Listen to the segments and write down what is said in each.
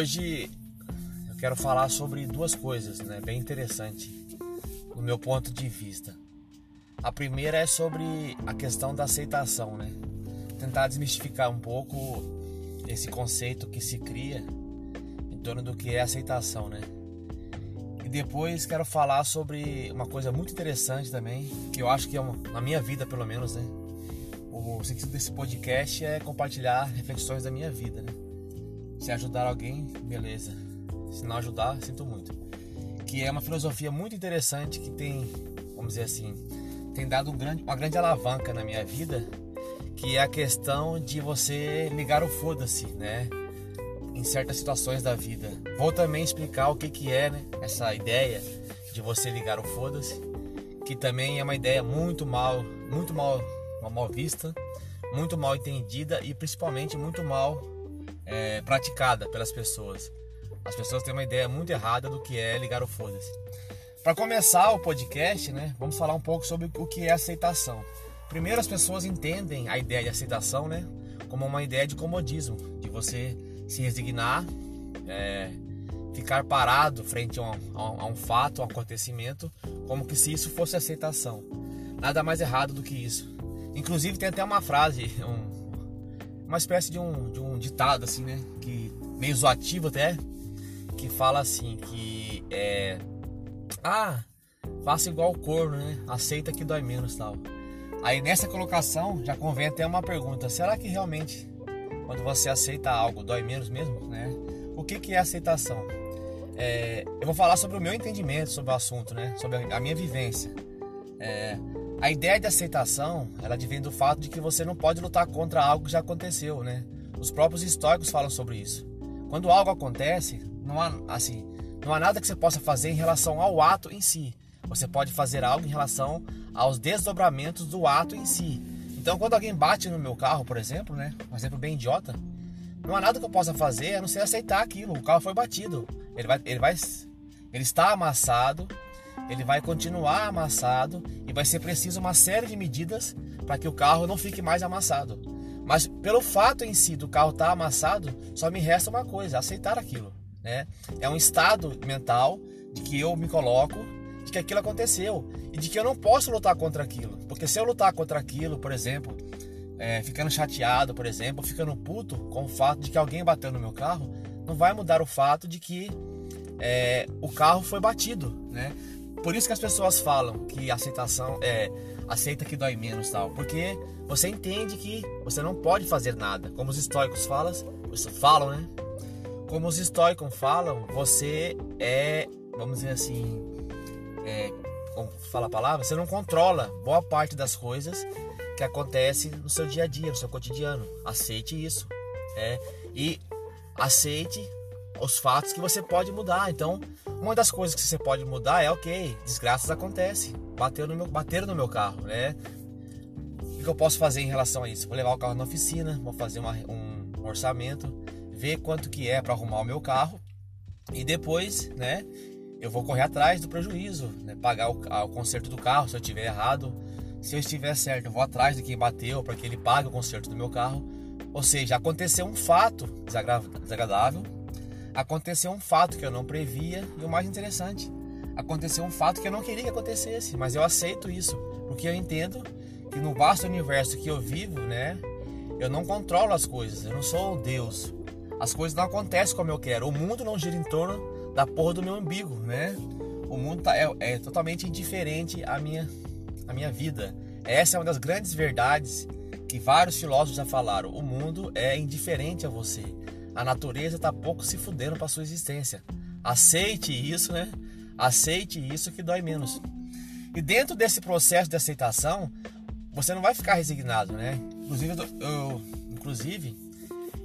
Hoje eu quero falar sobre duas coisas, né, bem interessante no meu ponto de vista. A primeira é sobre a questão da aceitação, né? Tentar desmistificar um pouco esse conceito que se cria em torno do que é aceitação, né? E depois quero falar sobre uma coisa muito interessante também, que eu acho que é uma, na minha vida pelo menos, né? O sentido desse podcast é compartilhar reflexões da minha vida, né? Se ajudar alguém, beleza. Se não ajudar, sinto muito. Que é uma filosofia muito interessante que tem, vamos dizer assim, tem dado um grande, uma grande alavanca na minha vida, que é a questão de você ligar o foda-se, né? Em certas situações da vida. Vou também explicar o que, que é né? essa ideia de você ligar o foda-se, que também é uma ideia muito mal, muito mal, mal vista, muito mal entendida e principalmente muito mal é, praticada pelas pessoas. As pessoas têm uma ideia muito errada do que é ligar o foda-se. Para começar o podcast, né, vamos falar um pouco sobre o que é aceitação. Primeiro, as pessoas entendem a ideia de aceitação, né, como uma ideia de comodismo, de você se resignar, é, ficar parado frente a um, a um fato, a um acontecimento, como que se isso fosse aceitação. Nada mais errado do que isso. Inclusive tem até uma frase, um, uma espécie de um, de um ditado assim, né? Que meio zoativo até, que fala assim que é ah, faça igual o corno, né? Aceita que dói menos, tal. Aí nessa colocação já convém até uma pergunta: será que realmente quando você aceita algo dói menos mesmo, né? O que que é aceitação? É, eu vou falar sobre o meu entendimento sobre o assunto, né? Sobre a minha vivência. É, a ideia de aceitação, ela advém do fato de que você não pode lutar contra algo que já aconteceu, né? Os próprios históricos falam sobre isso. Quando algo acontece, não há assim, não há nada que você possa fazer em relação ao ato em si. Você pode fazer algo em relação aos desdobramentos do ato em si. Então, quando alguém bate no meu carro, por exemplo, né? Um exemplo bem idiota, não há nada que eu possa fazer a não ser aceitar aquilo. O carro foi batido. Ele vai, ele vai, ele está amassado ele vai continuar amassado e vai ser preciso uma série de medidas para que o carro não fique mais amassado. Mas pelo fato em si do carro estar tá amassado, só me resta uma coisa: aceitar aquilo. Né? É um estado mental de que eu me coloco de que aquilo aconteceu e de que eu não posso lutar contra aquilo. Porque se eu lutar contra aquilo, por exemplo, é, ficando chateado, por exemplo, ficando puto com o fato de que alguém bateu no meu carro, não vai mudar o fato de que é, o carro foi batido, né? Por isso que as pessoas falam que aceitação é aceita que dói menos tal, porque você entende que você não pode fazer nada. Como os estoicos falam, falam, né? Como os estoicos falam, você é, vamos dizer assim, é, como fala a palavra, você não controla boa parte das coisas que acontecem no seu dia a dia, no seu cotidiano. Aceite isso, é, e aceite os fatos que você pode mudar. Então, uma das coisas que você pode mudar é, ok, desgraças acontecem. Bateu no meu, bateram no meu carro, né? O que eu posso fazer em relação a isso? Vou levar o carro na oficina, vou fazer uma, um orçamento, ver quanto que é para arrumar o meu carro e depois, né? Eu vou correr atrás do prejuízo, né, pagar o, o conserto do carro se eu estiver errado. Se eu estiver certo, eu vou atrás de quem bateu para que ele pague o conserto do meu carro. Ou seja, aconteceu um fato desagradável aconteceu um fato que eu não previa e o mais interessante, aconteceu um fato que eu não queria que acontecesse, mas eu aceito isso, porque eu entendo que no vasto universo que eu vivo, né, eu não controlo as coisas, eu não sou Deus. As coisas não acontecem como eu quero. O mundo não gira em torno da porra do meu umbigo, né? O mundo tá, é, é totalmente indiferente à minha, à minha vida. Essa é uma das grandes verdades que vários filósofos já falaram. O mundo é indiferente a você a natureza está pouco se fudendo para sua existência. Aceite isso, né? Aceite isso que dói menos. E dentro desse processo de aceitação, você não vai ficar resignado, né? Inclusive, eu, eu, inclusive,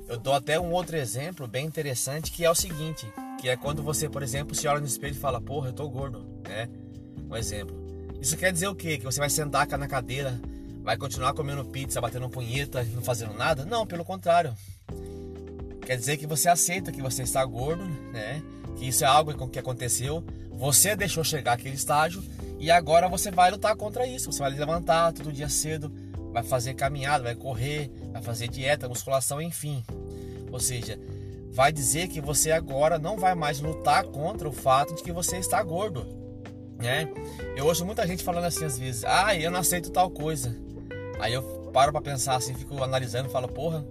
eu dou até um outro exemplo bem interessante que é o seguinte, que é quando você, por exemplo, se olha no espelho e fala, porra, eu tô gordo, né? Um exemplo. Isso quer dizer o quê? Que você vai sentar na cadeira, vai continuar comendo pizza, batendo punheta, não fazendo nada? Não, pelo contrário. Quer dizer que você aceita que você está gordo, né? Que isso é algo que aconteceu. Você deixou chegar aquele estágio e agora você vai lutar contra isso. Você vai levantar todo dia cedo, vai fazer caminhada, vai correr, vai fazer dieta, musculação, enfim. Ou seja, vai dizer que você agora não vai mais lutar contra o fato de que você está gordo, né? Eu ouço muita gente falando assim às vezes, ah, eu não aceito tal coisa. Aí eu paro para pensar assim, fico analisando, falo, porra,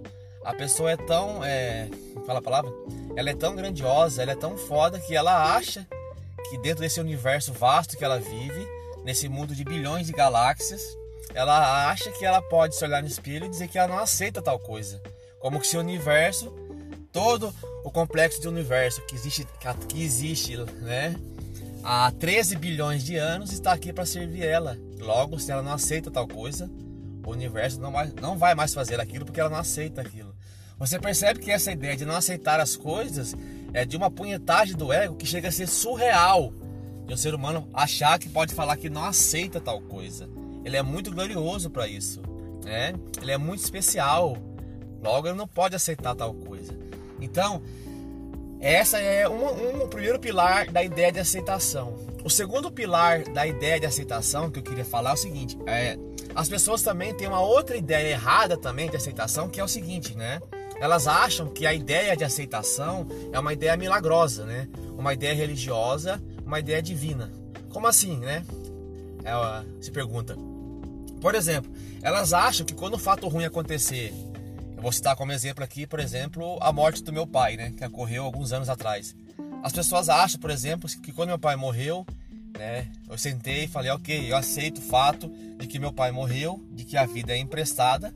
a pessoa é tão, é, fala a palavra, ela é tão grandiosa, ela é tão foda que ela acha que dentro desse universo vasto que ela vive, nesse mundo de bilhões de galáxias, ela acha que ela pode se olhar no espelho e dizer que ela não aceita tal coisa, como se o universo todo o complexo de universo que existe, que existe né, há 13 bilhões de anos está aqui para servir ela. Logo, se ela não aceita tal coisa, o universo não vai, não vai mais fazer aquilo porque ela não aceita aquilo. Você percebe que essa ideia de não aceitar as coisas é de uma punhetagem do ego que chega a ser surreal. De um ser humano achar que pode falar que não aceita tal coisa. Ele é muito glorioso para isso. Né? Ele é muito especial. Logo, ele não pode aceitar tal coisa. Então, essa é um, um, primeiro pilar da ideia de aceitação. O segundo pilar da ideia de aceitação que eu queria falar é o seguinte: é, as pessoas também têm uma outra ideia errada também de aceitação, que é o seguinte, né? Elas acham que a ideia de aceitação é uma ideia milagrosa, né? Uma ideia religiosa, uma ideia divina. Como assim, né? Ela se pergunta. Por exemplo, elas acham que quando um fato ruim acontecer Vou citar como exemplo aqui, por exemplo, a morte do meu pai, né, que ocorreu alguns anos atrás. As pessoas acham, por exemplo, que quando meu pai morreu, né, eu sentei e falei, ok, eu aceito o fato de que meu pai morreu, de que a vida é emprestada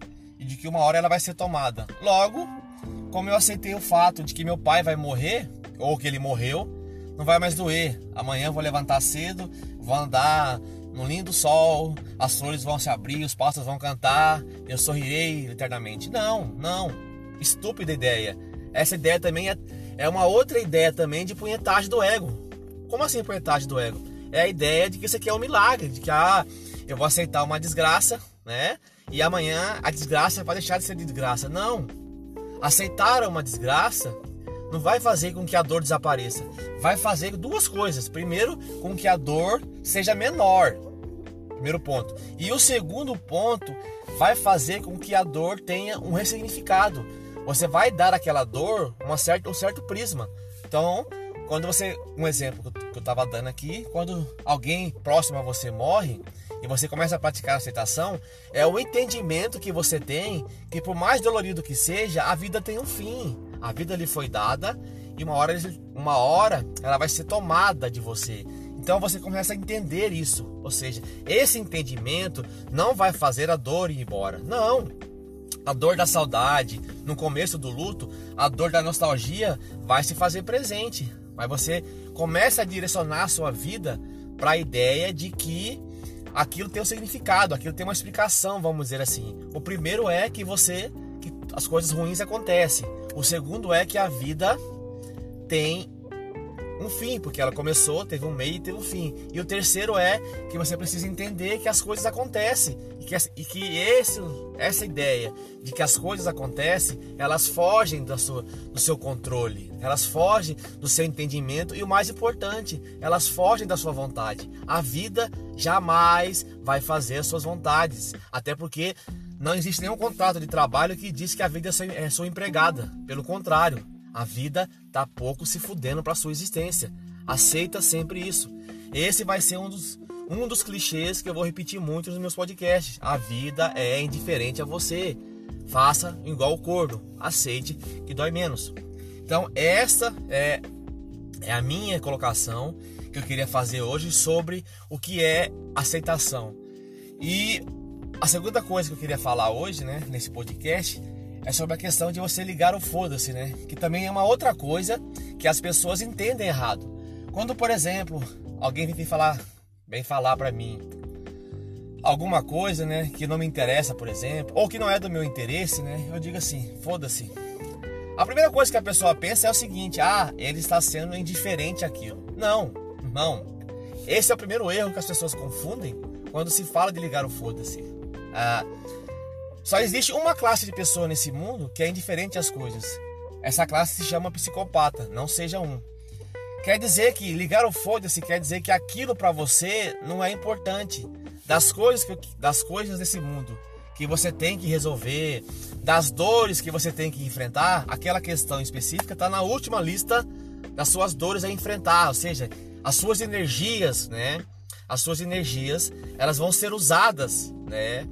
de que uma hora ela vai ser tomada. Logo, como eu aceitei o fato de que meu pai vai morrer, ou que ele morreu, não vai mais doer. Amanhã eu vou levantar cedo, vou andar no lindo sol, as flores vão se abrir, os pássaros vão cantar, eu sorrirei eternamente. Não, não. Estúpida ideia. Essa ideia também é, é uma outra ideia também de punhetagem do ego. Como assim punhetagem do ego? É a ideia de que isso aqui é um milagre, de que ah, eu vou aceitar uma desgraça, né? E amanhã a desgraça vai deixar de ser desgraça. Não. Aceitar uma desgraça não vai fazer com que a dor desapareça. Vai fazer duas coisas. Primeiro, com que a dor seja menor. Primeiro ponto. E o segundo ponto vai fazer com que a dor tenha um ressignificado. Você vai dar àquela dor uma certa, um certo prisma. Então, quando você. Um exemplo que eu estava dando aqui, quando alguém próximo a você morre e você começa a praticar a aceitação, é o entendimento que você tem que, por mais dolorido que seja, a vida tem um fim. A vida lhe foi dada e uma hora, uma hora ela vai ser tomada de você. Então você começa a entender isso. Ou seja, esse entendimento não vai fazer a dor ir embora. Não. A dor da saudade, no começo do luto, a dor da nostalgia vai se fazer presente. Mas você começa a direcionar a sua vida para a ideia de que aquilo tem um significado, aquilo tem uma explicação, vamos dizer assim. O primeiro é que você que as coisas ruins acontecem. O segundo é que a vida tem um fim, porque ela começou, teve um meio e teve um fim. E o terceiro é que você precisa entender que as coisas acontecem e que, e que esse, essa ideia de que as coisas acontecem, elas fogem do seu, do seu controle, elas fogem do seu entendimento e o mais importante, elas fogem da sua vontade. A vida jamais vai fazer as suas vontades, até porque não existe nenhum contrato de trabalho que diz que a vida é sua empregada. Pelo contrário, a vida tá pouco se fudendo para sua existência. Aceita sempre isso. Esse vai ser um dos, um dos clichês que eu vou repetir muito nos meus podcasts. A vida é indiferente a você. Faça igual o corno. Aceite que dói menos. Então, essa é, é a minha colocação que eu queria fazer hoje sobre o que é aceitação. E a segunda coisa que eu queria falar hoje, né, nesse podcast, é sobre a questão de você ligar o foda-se, né? Que também é uma outra coisa que as pessoas entendem errado. Quando, por exemplo, alguém vem falar, vem falar para mim alguma coisa, né, que não me interessa, por exemplo, ou que não é do meu interesse, né? Eu digo assim, foda-se. A primeira coisa que a pessoa pensa é o seguinte: ah, ele está sendo indiferente àquilo. Não, não. Esse é o primeiro erro que as pessoas confundem quando se fala de ligar o foda-se. Ah, só existe uma classe de pessoa nesse mundo que é indiferente às coisas. Essa classe se chama psicopata, não seja um. Quer dizer que ligar o foda-se quer dizer que aquilo para você não é importante. Das coisas, que, das coisas desse mundo que você tem que resolver, das dores que você tem que enfrentar, aquela questão específica está na última lista das suas dores a enfrentar, ou seja, as suas energias, né? As suas energias, elas vão ser usadas, né,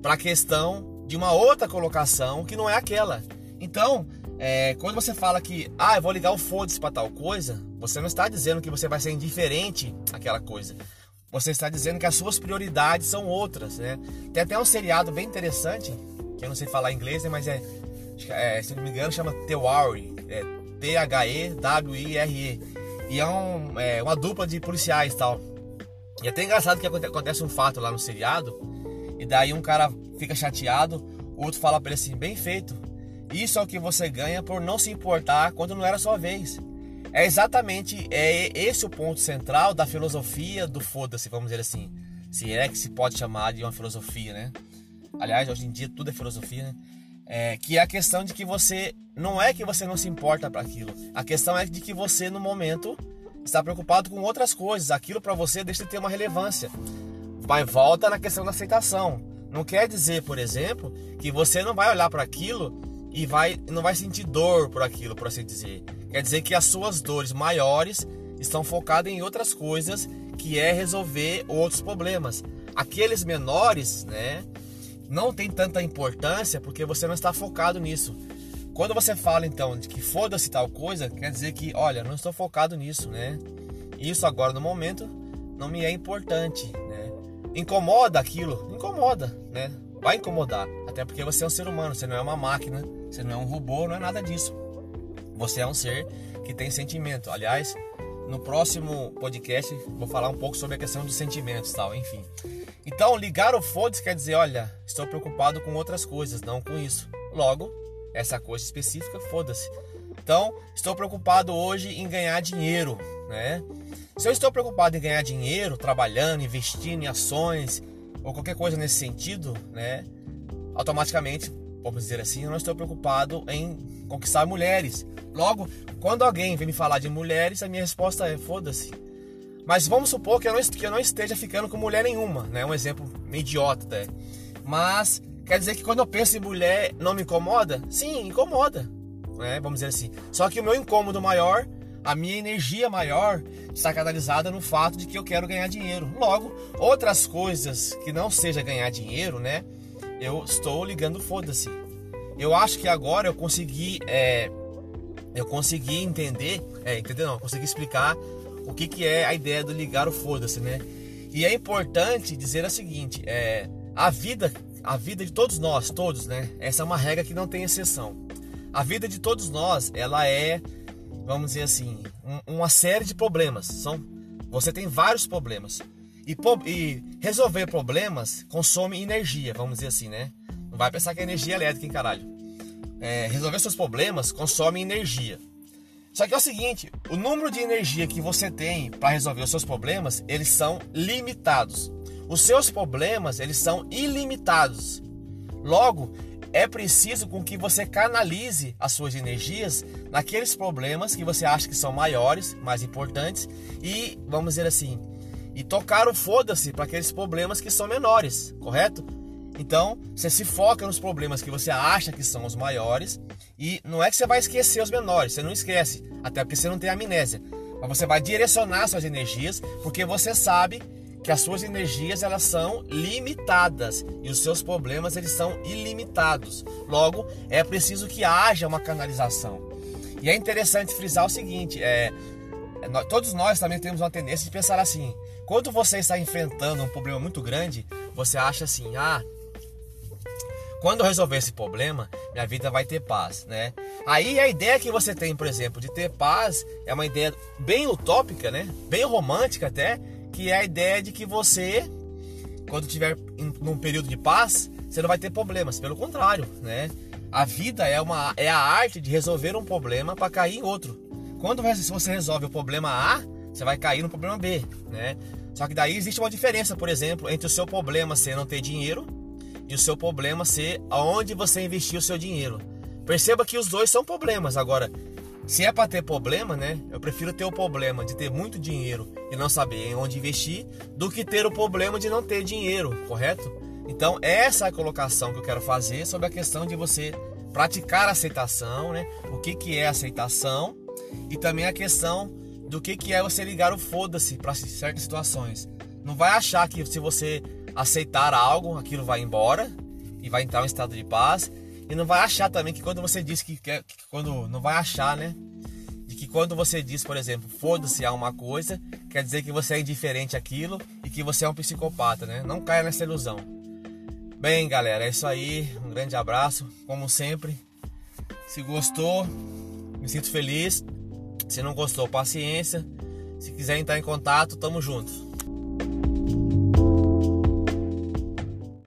para a questão de uma outra colocação que não é aquela. Então, é, quando você fala que, ah, eu vou ligar o foda-se para tal coisa, você não está dizendo que você vai ser indiferente àquela coisa. Você está dizendo que as suas prioridades são outras, né? Tem até um seriado bem interessante, que eu não sei falar inglês, né, mas é, é se não me engano, chama The Worry, é T-H-E-W-I-R-E. É, um, é uma dupla de policiais tal. E é até engraçado que acontece um fato lá no seriado, e daí um cara fica chateado, o outro fala para ele assim, bem feito. Isso é o que você ganha por não se importar quando não era sua vez. É exatamente é esse o ponto central da filosofia do foda-se, vamos dizer assim. Se é que se pode chamar de uma filosofia, né? Aliás, hoje em dia tudo é filosofia, né? É, que é a questão de que você não é que você não se importa para aquilo. A questão é de que você no momento está preocupado com outras coisas. Aquilo para você deixa de ter uma relevância. Vai volta na questão da aceitação. Não quer dizer, por exemplo, que você não vai olhar para aquilo e vai não vai sentir dor por aquilo, por assim dizer. Quer dizer que as suas dores maiores estão focadas em outras coisas, que é resolver outros problemas. Aqueles menores, né, não tem tanta importância porque você não está focado nisso. Quando você fala então de que foda-se tal coisa, quer dizer que, olha, não estou focado nisso, né? Isso agora no momento não me é importante, né? Incomoda aquilo, incomoda, né? Vai incomodar, até porque você é um ser humano, você não é uma máquina, você não é um robô, não é nada disso. Você é um ser que tem sentimento. Aliás, no próximo podcast vou falar um pouco sobre a questão dos sentimentos, tal, enfim. Então, ligar o foda-se quer dizer, olha, estou preocupado com outras coisas, não com isso. Logo, essa coisa específica, foda-se. Então, estou preocupado hoje em ganhar dinheiro, né? Se eu estou preocupado em ganhar dinheiro, trabalhando, investindo em ações ou qualquer coisa nesse sentido, né? Automaticamente, vamos dizer assim, eu não estou preocupado em conquistar mulheres. Logo, quando alguém vem me falar de mulheres, a minha resposta é foda-se. Mas vamos supor que eu, não, que eu não esteja ficando com mulher nenhuma, né? Um exemplo meio idiota até. Mas quer dizer que quando eu penso em mulher não me incomoda? Sim, incomoda. Né? Vamos dizer assim. Só que o meu incômodo maior, a minha energia maior, está canalizada no fato de que eu quero ganhar dinheiro. Logo, outras coisas que não seja ganhar dinheiro, né? Eu estou ligando foda-se. Eu acho que agora eu consegui é, eu consegui entender, é, entender não, consegui explicar o que, que é a ideia do ligar o foda-se, né? E é importante dizer o seguinte, é, a vida, a vida de todos nós, todos, né? Essa é uma regra que não tem exceção. A vida de todos nós, ela é, vamos dizer assim, um, uma série de problemas. São, você tem vários problemas. E, e, resolver problemas consome energia, vamos dizer assim, né? Não vai pensar que é energia elétrica, hein, caralho é, resolver seus problemas consome energia. Só que é o seguinte, o número de energia que você tem para resolver os seus problemas, eles são limitados. Os seus problemas, eles são ilimitados. Logo, é preciso com que você canalize as suas energias naqueles problemas que você acha que são maiores, mais importantes e, vamos dizer assim, e tocar o foda-se para aqueles problemas que são menores, correto? Então, você se foca nos problemas que você acha que são os maiores e não é que você vai esquecer os menores, você não esquece, até porque você não tem amnésia. Mas você vai direcionar suas energias, porque você sabe que as suas energias elas são limitadas e os seus problemas eles são ilimitados. Logo, é preciso que haja uma canalização. E é interessante frisar o seguinte, é, é todos nós também temos uma tendência de pensar assim: quando você está enfrentando um problema muito grande, você acha assim, ah, quando eu resolver esse problema, minha vida vai ter paz, né? Aí a ideia que você tem, por exemplo, de ter paz é uma ideia bem utópica, né? Bem romântica até, que é a ideia de que você, quando tiver num período de paz, você não vai ter problemas. Pelo contrário, né? A vida é, uma, é a arte de resolver um problema para cair em outro. Quando você resolve o problema A, você vai cair no problema B, né? Só que daí existe uma diferença, por exemplo, entre o seu problema ser não ter dinheiro e o seu problema ser aonde você investiu o seu dinheiro. Perceba que os dois são problemas. Agora, se é para ter problema, né? Eu prefiro ter o problema de ter muito dinheiro e não saber em onde investir do que ter o problema de não ter dinheiro, correto? Então, essa é a colocação que eu quero fazer sobre a questão de você praticar aceitação, né? O que, que é aceitação e também a questão do que, que é você ligar o foda-se para certas situações. Não vai achar que se você aceitar algo, aquilo vai embora e vai entrar em estado de paz. E não vai achar também que quando você diz que quer, que quando não vai achar, né? De que quando você diz, por exemplo, foda-se a uma coisa, quer dizer que você é indiferente àquilo e que você é um psicopata, né? Não caia nessa ilusão. Bem, galera, é isso aí. Um grande abraço, como sempre. Se gostou, me sinto feliz. Se não gostou, paciência. Se quiser entrar em contato, tamo junto.